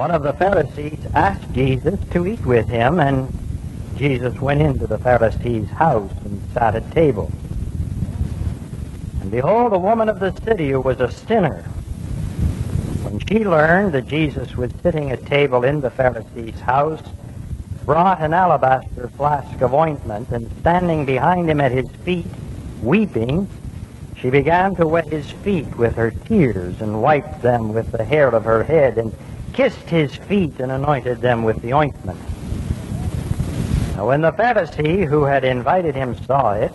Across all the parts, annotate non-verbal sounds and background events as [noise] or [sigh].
One of the Pharisees asked Jesus to eat with him, and Jesus went into the Pharisee's house and sat at table. And behold, a woman of the city who was a sinner, when she learned that Jesus was sitting at table in the Pharisee's house, brought an alabaster flask of ointment, and standing behind him at his feet, weeping, she began to wet his feet with her tears, and wiped them with the hair of her head, and kissed his feet, and anointed them with the ointment. Now when the Pharisee who had invited him saw it,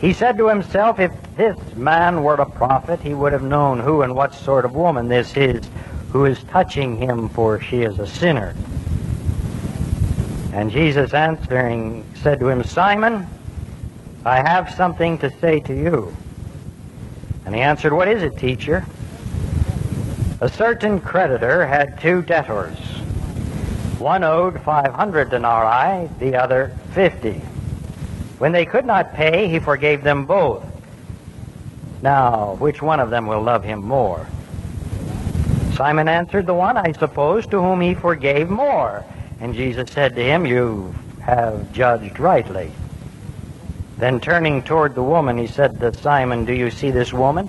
he said to himself, If this man were a prophet, he would have known who and what sort of woman this is who is touching him, for she is a sinner. And Jesus answering said to him, Simon, I have something to say to you. And he answered, What is it, teacher? A certain creditor had two debtors. One owed 500 denarii, the other 50. When they could not pay, he forgave them both. Now, which one of them will love him more? Simon answered, The one, I suppose, to whom he forgave more. And Jesus said to him, You have judged rightly. Then turning toward the woman, he said to Simon, Do you see this woman?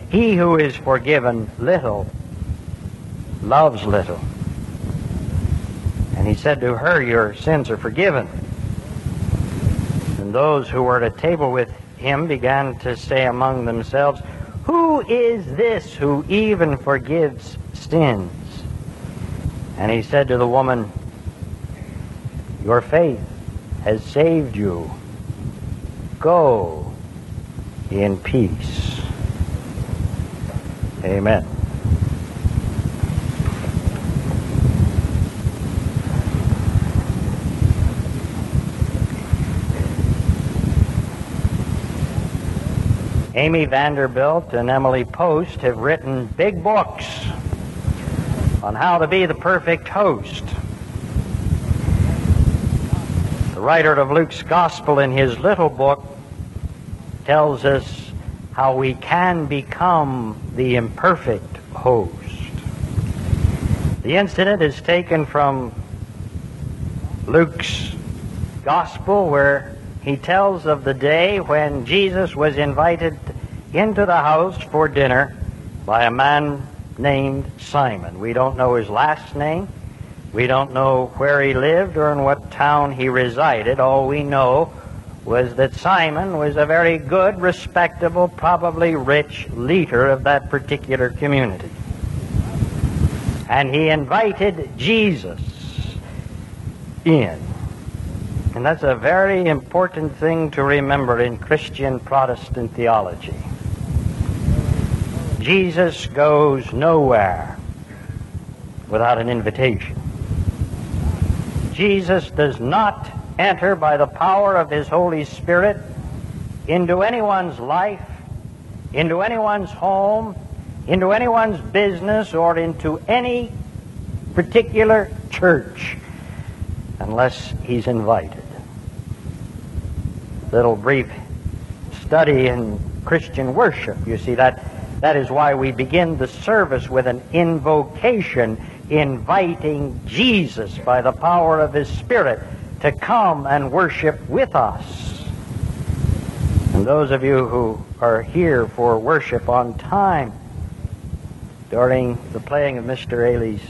he who is forgiven little loves little. And he said to her, Your sins are forgiven. And those who were at table with him began to say among themselves, Who is this who even forgives sins? And he said to the woman, Your faith has saved you. Go in peace. Amen. Amy Vanderbilt and Emily Post have written big books on how to be the perfect host. The writer of Luke's Gospel in his little book tells us how we can become the imperfect host. The incident is taken from Luke's Gospel where he tells of the day when Jesus was invited into the house for dinner by a man named Simon. We don't know his last name. We don't know where he lived or in what town he resided. All we know was that Simon was a very good, respectable, probably rich leader of that particular community. And he invited Jesus in. And that's a very important thing to remember in Christian Protestant theology. Jesus goes nowhere without an invitation. Jesus does not enter by the power of his Holy Spirit into anyone's life, into anyone's home, into anyone's business, or into any particular church unless he's invited. Little brief study in Christian worship. You see, that, that is why we begin the service with an invocation, inviting Jesus by the power of his Spirit to come and worship with us. And those of you who are here for worship on time during the playing of Mr. Ailey's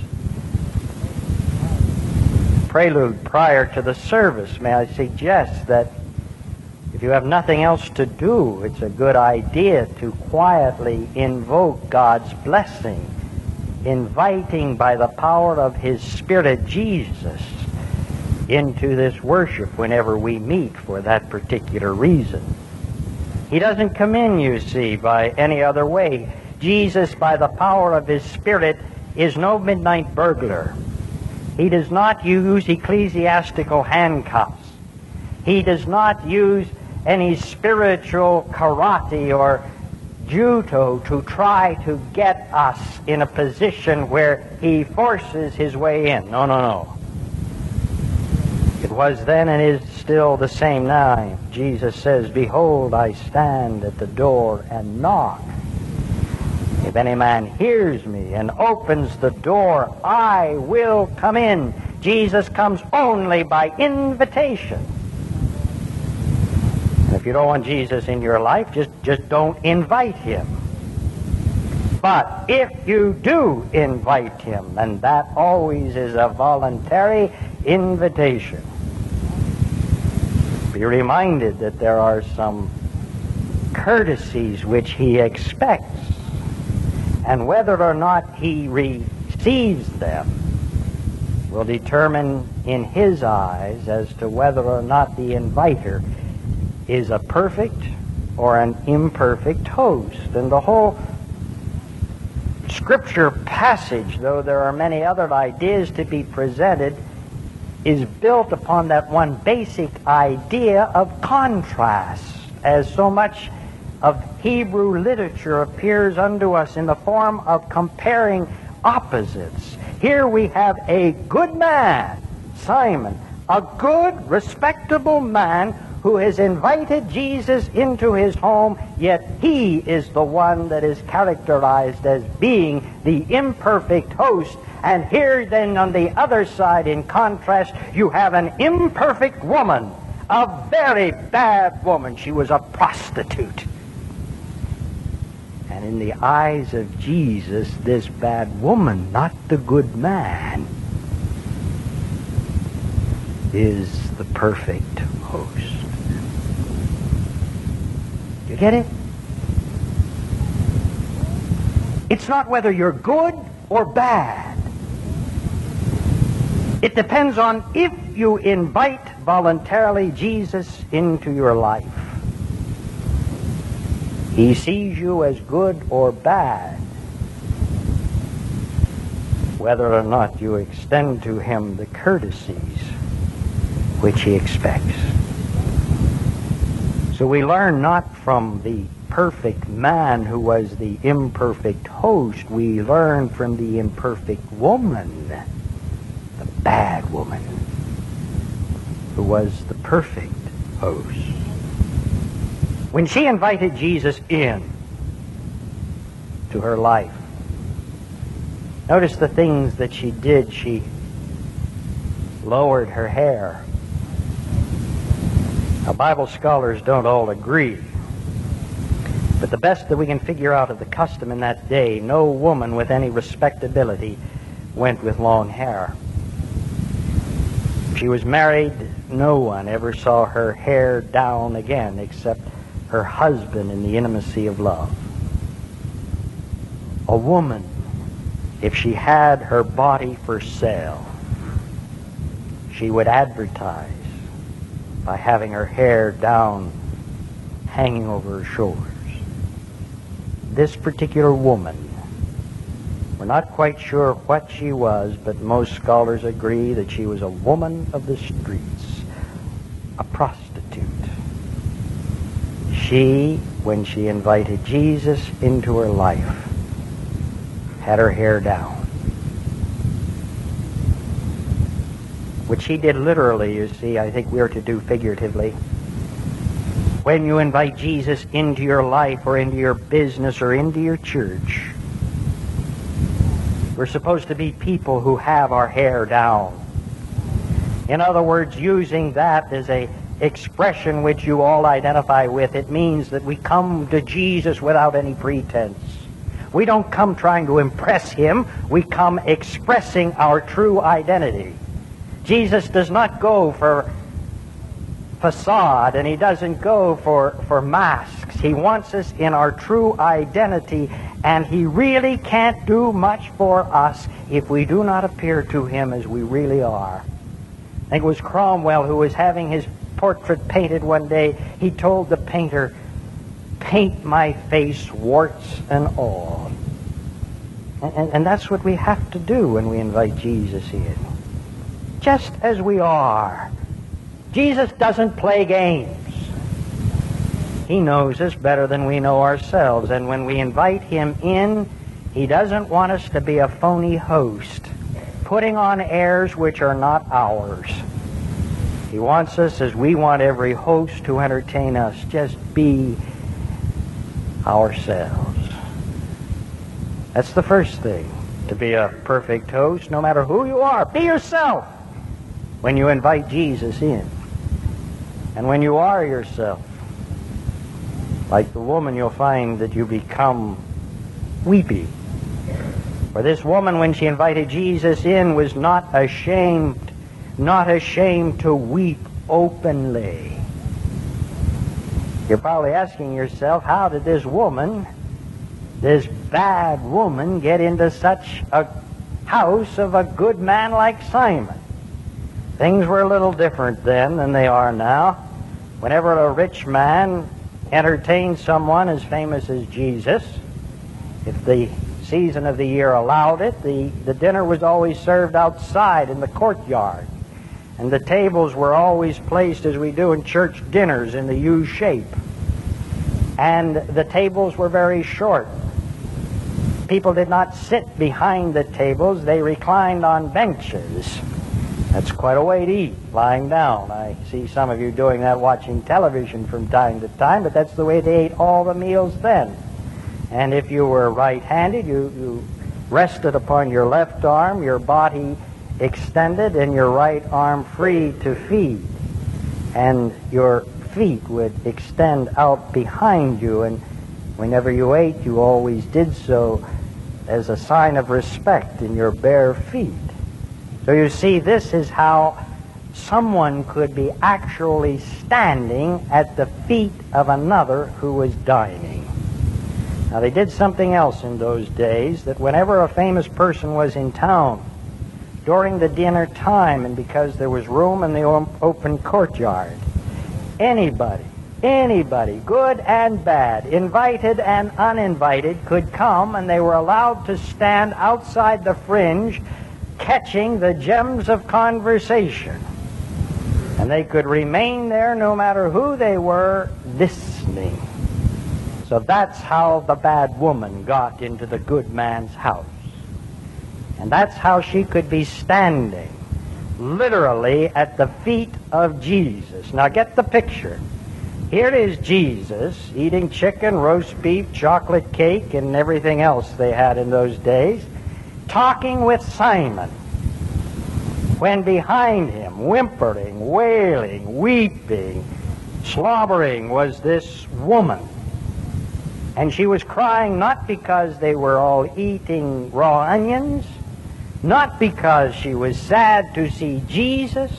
prelude prior to the service, may I suggest that if you have nothing else to do, it's a good idea to quietly invoke God's blessing, inviting by the power of His Spirit Jesus into this worship whenever we meet for that particular reason. He doesn't come in, you see, by any other way. Jesus, by the power of His Spirit, is no midnight burglar. He does not use ecclesiastical handcuffs. He does not use any spiritual karate or judo to try to get us in a position where he forces his way in. No, no, no. It was then and is still the same now. Jesus says, Behold, I stand at the door and knock. If any man hears me and opens the door, I will come in. Jesus comes only by invitation. And if you don't want Jesus in your life, just, just don't invite him. But if you do invite him, and that always is a voluntary invitation, be reminded that there are some courtesies which he expects, and whether or not he receives them will determine in his eyes as to whether or not the inviter is a perfect or an imperfect host. And the whole scripture passage, though there are many other ideas to be presented, is built upon that one basic idea of contrast, as so much of Hebrew literature appears unto us in the form of comparing opposites. Here we have a good man, Simon, a good, respectable man who has invited Jesus into his home, yet he is the one that is characterized as being the imperfect host and here then on the other side, in contrast, you have an imperfect woman, a very bad woman. She was a prostitute. And in the eyes of Jesus, this bad woman, not the good man, is the perfect host. You get it? It's not whether you're good or bad. It depends on if you invite voluntarily Jesus into your life. He sees you as good or bad, whether or not you extend to him the courtesies which he expects. So we learn not from the perfect man who was the imperfect host, we learn from the imperfect woman the bad woman who was the perfect host. When she invited Jesus in to her life, notice the things that she did. She lowered her hair. Now, Bible scholars don't all agree. But the best that we can figure out of the custom in that day, no woman with any respectability went with long hair. She was married. No one ever saw her hair down again except her husband in the intimacy of love. A woman, if she had her body for sale, she would advertise by having her hair down, hanging over her shoulders. This particular woman we're not quite sure what she was, but most scholars agree that she was a woman of the streets, a prostitute. She, when she invited Jesus into her life, had her hair down. Which he did literally, you see. I think we are to do figuratively. When you invite Jesus into your life or into your business or into your church, we're supposed to be people who have our hair down. In other words, using that as a expression which you all identify with, it means that we come to Jesus without any pretense. We don't come trying to impress him. We come expressing our true identity. Jesus does not go for facade and he doesn't go for, for masks. He wants us in our true identity and he really can't do much for us if we do not appear to him as we really are. I think it was Cromwell who was having his portrait painted one day. He told the painter, paint my face warts and all. And, and, and that's what we have to do when we invite Jesus in. Just as we are. Jesus doesn't play games. He knows us better than we know ourselves. And when we invite him in, he doesn't want us to be a phony host, putting on airs which are not ours. He wants us, as we want every host to entertain us, just be ourselves. That's the first thing. To be a perfect host, no matter who you are, be yourself when you invite Jesus in. And when you are yourself, like the woman, you'll find that you become weepy. For this woman, when she invited Jesus in, was not ashamed, not ashamed to weep openly. You're probably asking yourself, how did this woman, this bad woman, get into such a house of a good man like Simon? Things were a little different then than they are now. Whenever a rich man entertained someone as famous as Jesus, if the season of the year allowed it, the, the dinner was always served outside in the courtyard. And the tables were always placed as we do in church dinners in the U shape. And the tables were very short. People did not sit behind the tables, they reclined on benches. That's quite a way to eat, lying down. I see some of you doing that watching television from time to time, but that's the way they ate all the meals then. And if you were right-handed, you, you rested upon your left arm, your body extended, and your right arm free to feed. And your feet would extend out behind you, and whenever you ate, you always did so as a sign of respect in your bare feet. So you see, this is how someone could be actually standing at the feet of another who was dining. Now, they did something else in those days that whenever a famous person was in town during the dinner time, and because there was room in the open courtyard, anybody, anybody, good and bad, invited and uninvited, could come and they were allowed to stand outside the fringe catching the gems of conversation. And they could remain there no matter who they were, listening. So that's how the bad woman got into the good man's house. And that's how she could be standing literally at the feet of Jesus. Now get the picture. Here is Jesus eating chicken, roast beef, chocolate cake, and everything else they had in those days talking with Simon when behind him, whimpering, wailing, weeping, slobbering, was this woman. And she was crying not because they were all eating raw onions, not because she was sad to see Jesus,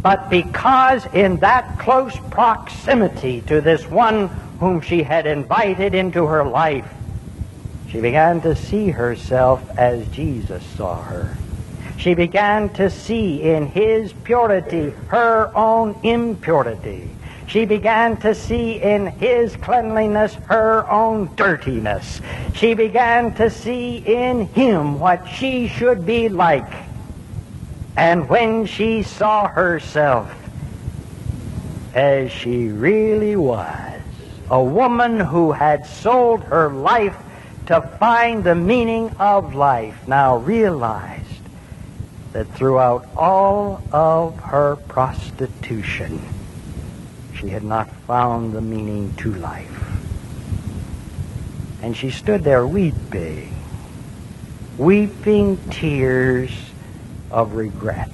but because in that close proximity to this one whom she had invited into her life, she began to see herself as Jesus saw her. She began to see in his purity her own impurity. She began to see in his cleanliness her own dirtiness. She began to see in him what she should be like. And when she saw herself as she really was, a woman who had sold her life to find the meaning of life, now realized that throughout all of her prostitution, she had not found the meaning to life. And she stood there weeping, weeping tears of regret.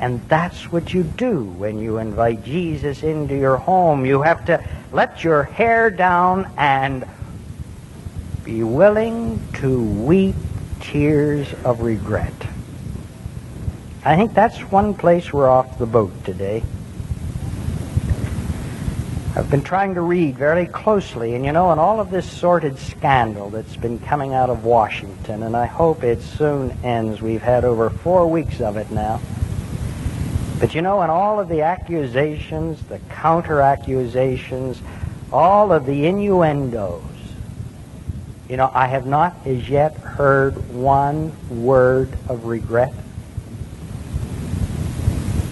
And that's what you do when you invite Jesus into your home. You have to let your hair down and be willing to weep tears of regret. I think that's one place we're off the boat today. I've been trying to read very closely, and you know, in all of this sordid scandal that's been coming out of Washington, and I hope it soon ends. We've had over four weeks of it now. But you know, in all of the accusations, the counter accusations, all of the innuendos, You know, I have not as yet heard one word of regret.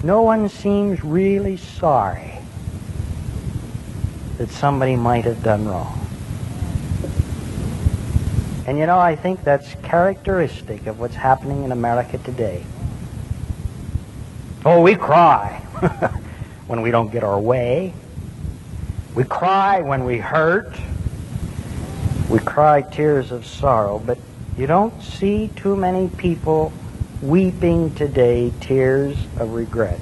No one seems really sorry that somebody might have done wrong. And you know, I think that's characteristic of what's happening in America today. Oh, we cry [laughs] when we don't get our way. We cry when we hurt. We cry tears of sorrow, but you don't see too many people weeping today tears of regret,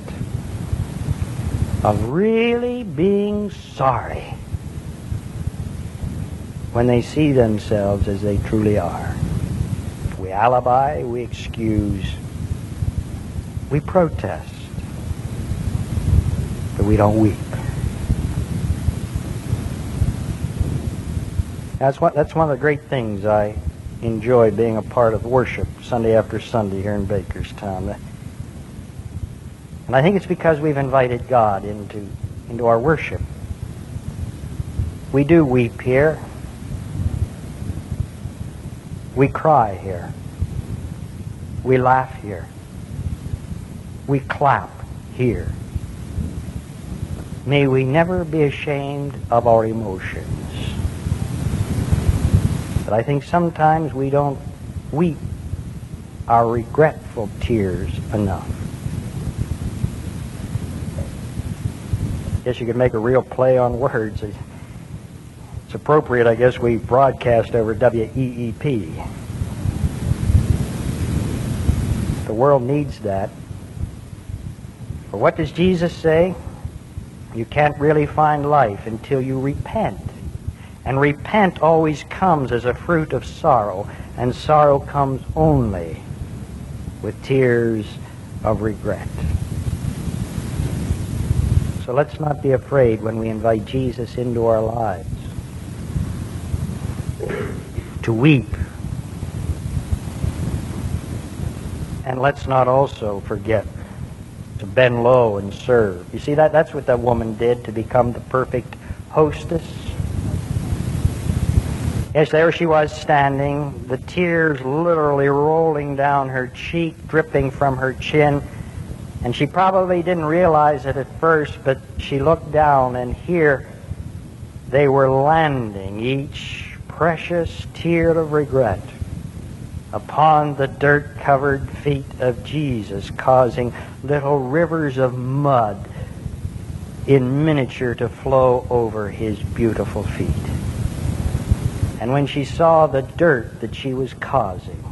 of really being sorry when they see themselves as they truly are. We alibi, we excuse, we protest, but we don't weep. That's what that's one of the great things I enjoy being a part of worship Sunday after Sunday here in Bakerstown. And I think it's because we've invited God into into our worship. We do weep here. We cry here. We laugh here. We clap here. May we never be ashamed of our emotions. But I think sometimes we don't weep our regretful tears enough. I Guess you could make a real play on words it's appropriate, I guess, we broadcast over WEEP. The world needs that. But what does Jesus say? You can't really find life until you repent. And repent always comes as a fruit of sorrow, and sorrow comes only with tears of regret. So let's not be afraid when we invite Jesus into our lives to weep. And let's not also forget to bend low and serve. You see that that's what that woman did to become the perfect hostess. Yes, there she was standing, the tears literally rolling down her cheek, dripping from her chin. And she probably didn't realize it at first, but she looked down, and here they were landing, each precious tear of regret upon the dirt covered feet of Jesus, causing little rivers of mud in miniature to flow over his beautiful feet. And when she saw the dirt that she was causing,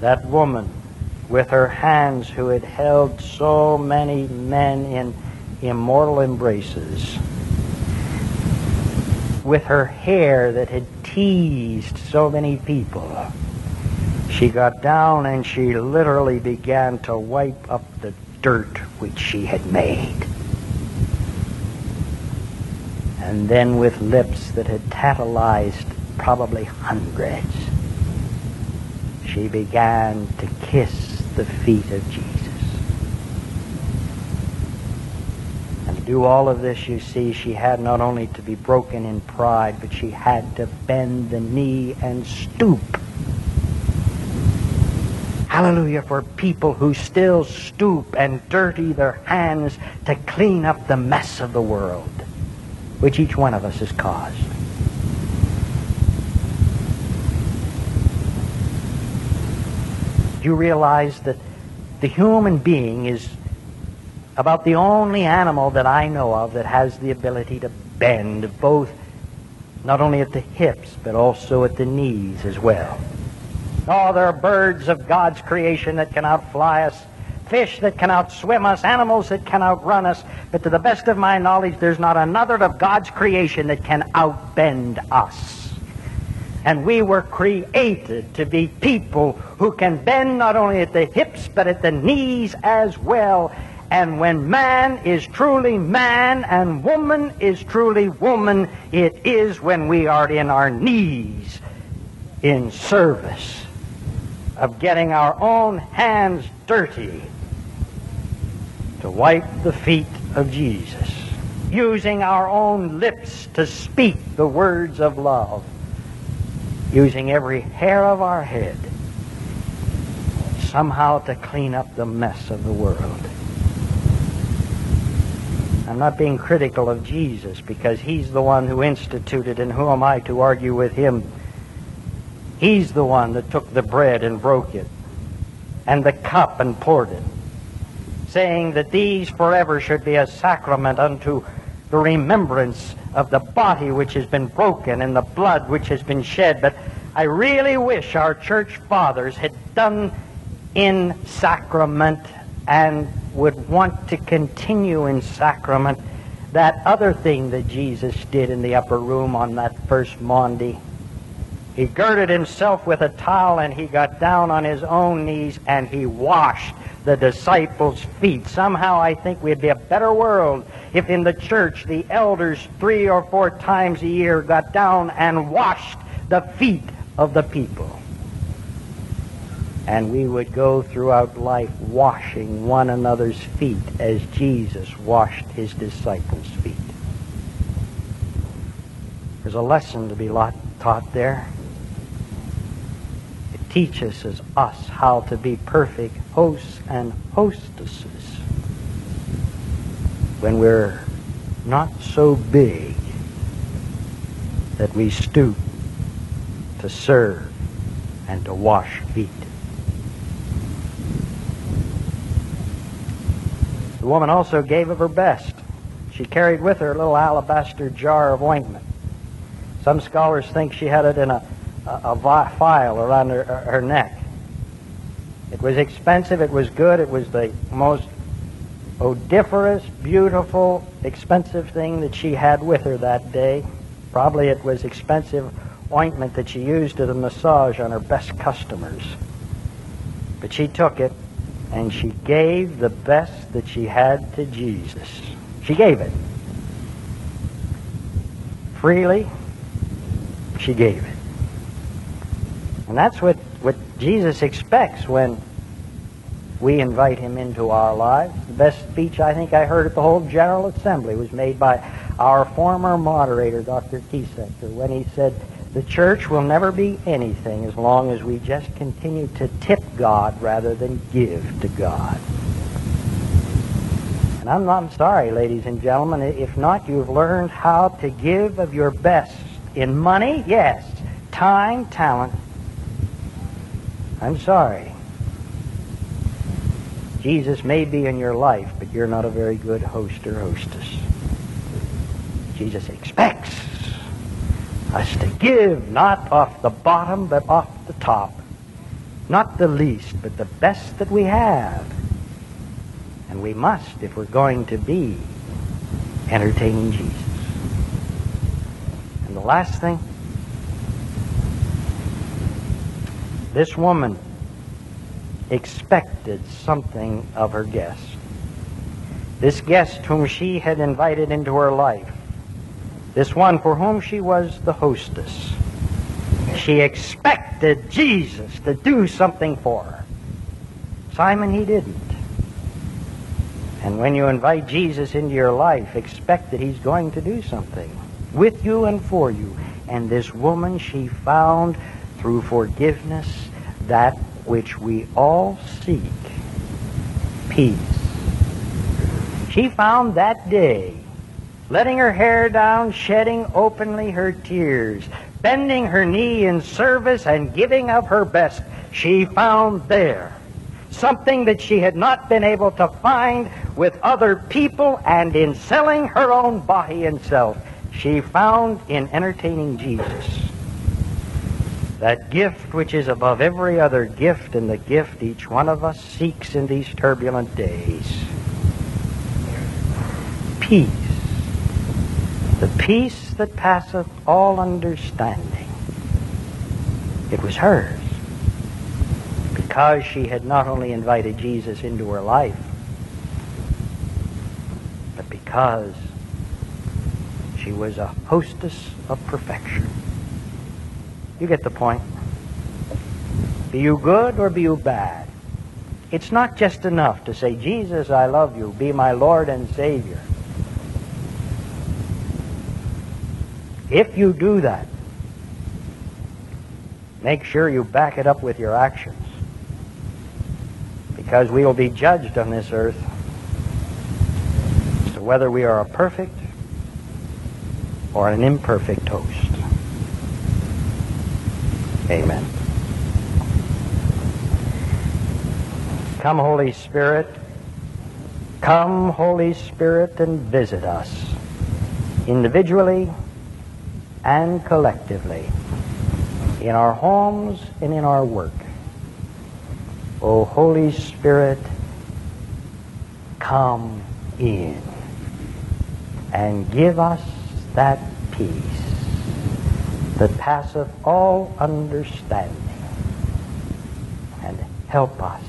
that woman with her hands who had held so many men in immortal embraces, with her hair that had teased so many people. She got down and she literally began to wipe up the dirt which she had made. And then with lips that had tantalized probably hundreds, she began to kiss the feet of Jesus. And to do all of this, you see, she had not only to be broken in pride, but she had to bend the knee and stoop. Hallelujah for people who still stoop and dirty their hands to clean up the mess of the world, which each one of us has caused. Do you realize that the human being is about the only animal that I know of that has the ability to bend both not only at the hips but also at the knees as well. Oh, there are birds of God's creation that can outfly us, fish that can outswim us, animals that can outrun us, but to the best of my knowledge, there's not another of God's creation that can outbend us. And we were created to be people who can bend not only at the hips but at the knees as well and when man is truly man and woman is truly woman, it is when we are in our knees in service of getting our own hands dirty to wipe the feet of Jesus, using our own lips to speak the words of love, using every hair of our head somehow to clean up the mess of the world. I'm not being critical of Jesus because he's the one who instituted, and who am I to argue with him? He's the one that took the bread and broke it, and the cup and poured it, saying that these forever should be a sacrament unto the remembrance of the body which has been broken and the blood which has been shed. But I really wish our church fathers had done in sacrament and would want to continue in sacrament that other thing that Jesus did in the upper room on that first Maundy. He girded himself with a towel and he got down on his own knees and he washed the disciples' feet. Somehow I think we'd be a better world if in the church the elders three or four times a year got down and washed the feet of the people and we would go throughout life washing one another's feet as Jesus washed his disciples' feet. There's a lesson to be taught there. Teaches us how to be perfect hosts and hostesses when we're not so big that we stoop to serve and to wash feet. The woman also gave of her best. She carried with her a little alabaster jar of ointment. Some scholars think she had it in a, a, phial around her, her neck. It was expensive, it was good, it was the most odoriferous, beautiful, expensive thing that she had with her that day. Probably it was expensive ointment that she used as a massage on her best customers. But she took it and she gave the best that she had to Jesus. She gave it. Freely, she gave it. And that's what, what Jesus expects when we invite him into our lives. The best speech I think I heard at the whole General Assembly was made by our former moderator, Dr. Kiesecker, when he said, the church will never be anything as long as we just continue to tip God rather than give to God. And I'm, I'm sorry, ladies and gentlemen, if not, you've learned how to give of your best in money, yes, time, talent. I'm sorry. Jesus may be in your life, but you're not a very good host or hostess. Jesus expects us to give not off the bottom, but off the top. Not the least, but the best that we have. And we must if we're going to be entertaining Jesus. And the last thing, this woman expected something of her guest. This guest whom she had invited into her life this one for whom she was the hostess. She expected Jesus to do something for her. Simon, he didn't. And when you invite Jesus into your life, expect that he's going to do something with you and for you. And this woman, she found through forgiveness that which we all seek peace. She found that day letting her hair down, shedding openly her tears, bending her knee in service and giving of her best, she found there something that she had not been able to find with other people and in selling her own body and self. She found in entertaining Jesus that gift which is above every other gift and the gift each one of us seeks in these turbulent days. Peace the peace that passeth all understanding. It was hers because she had not only invited Jesus into her life, but because she was a hostess of perfection. You get the point. Be you good or be you bad. It's not just enough to say, Jesus, I love you, be my Lord and Savior. If you do that, Make sure you back it up with your actions. Because we will be judged on this earth as to whether we are a perfect or an imperfect host. Amen. Come, Holy Spirit. Come, Holy Spirit, and visit us individually and collectively in our homes and in our work. O Holy Spirit, come in and give us that peace that passeth all understanding and help us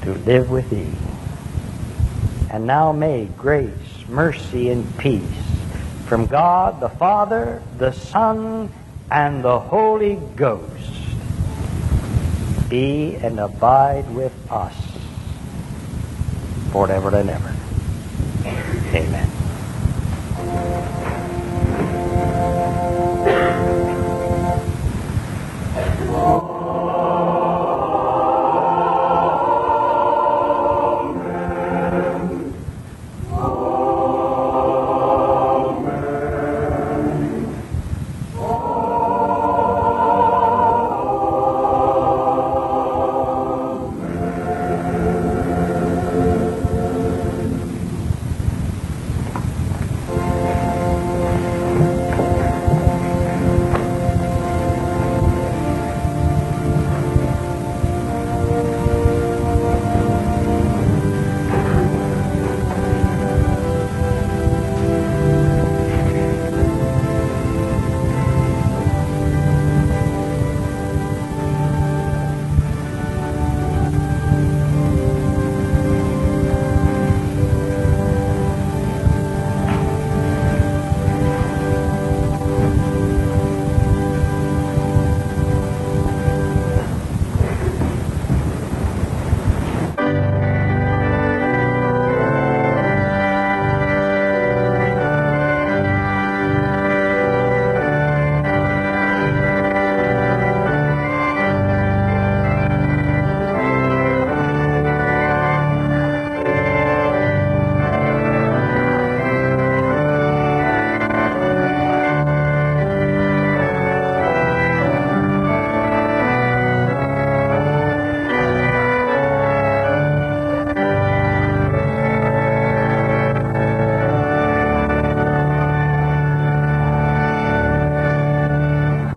to live with thee. And now may grace, mercy, and peace from God the Father, the Son, and the Holy Ghost be and abide with us forever and ever. Amen.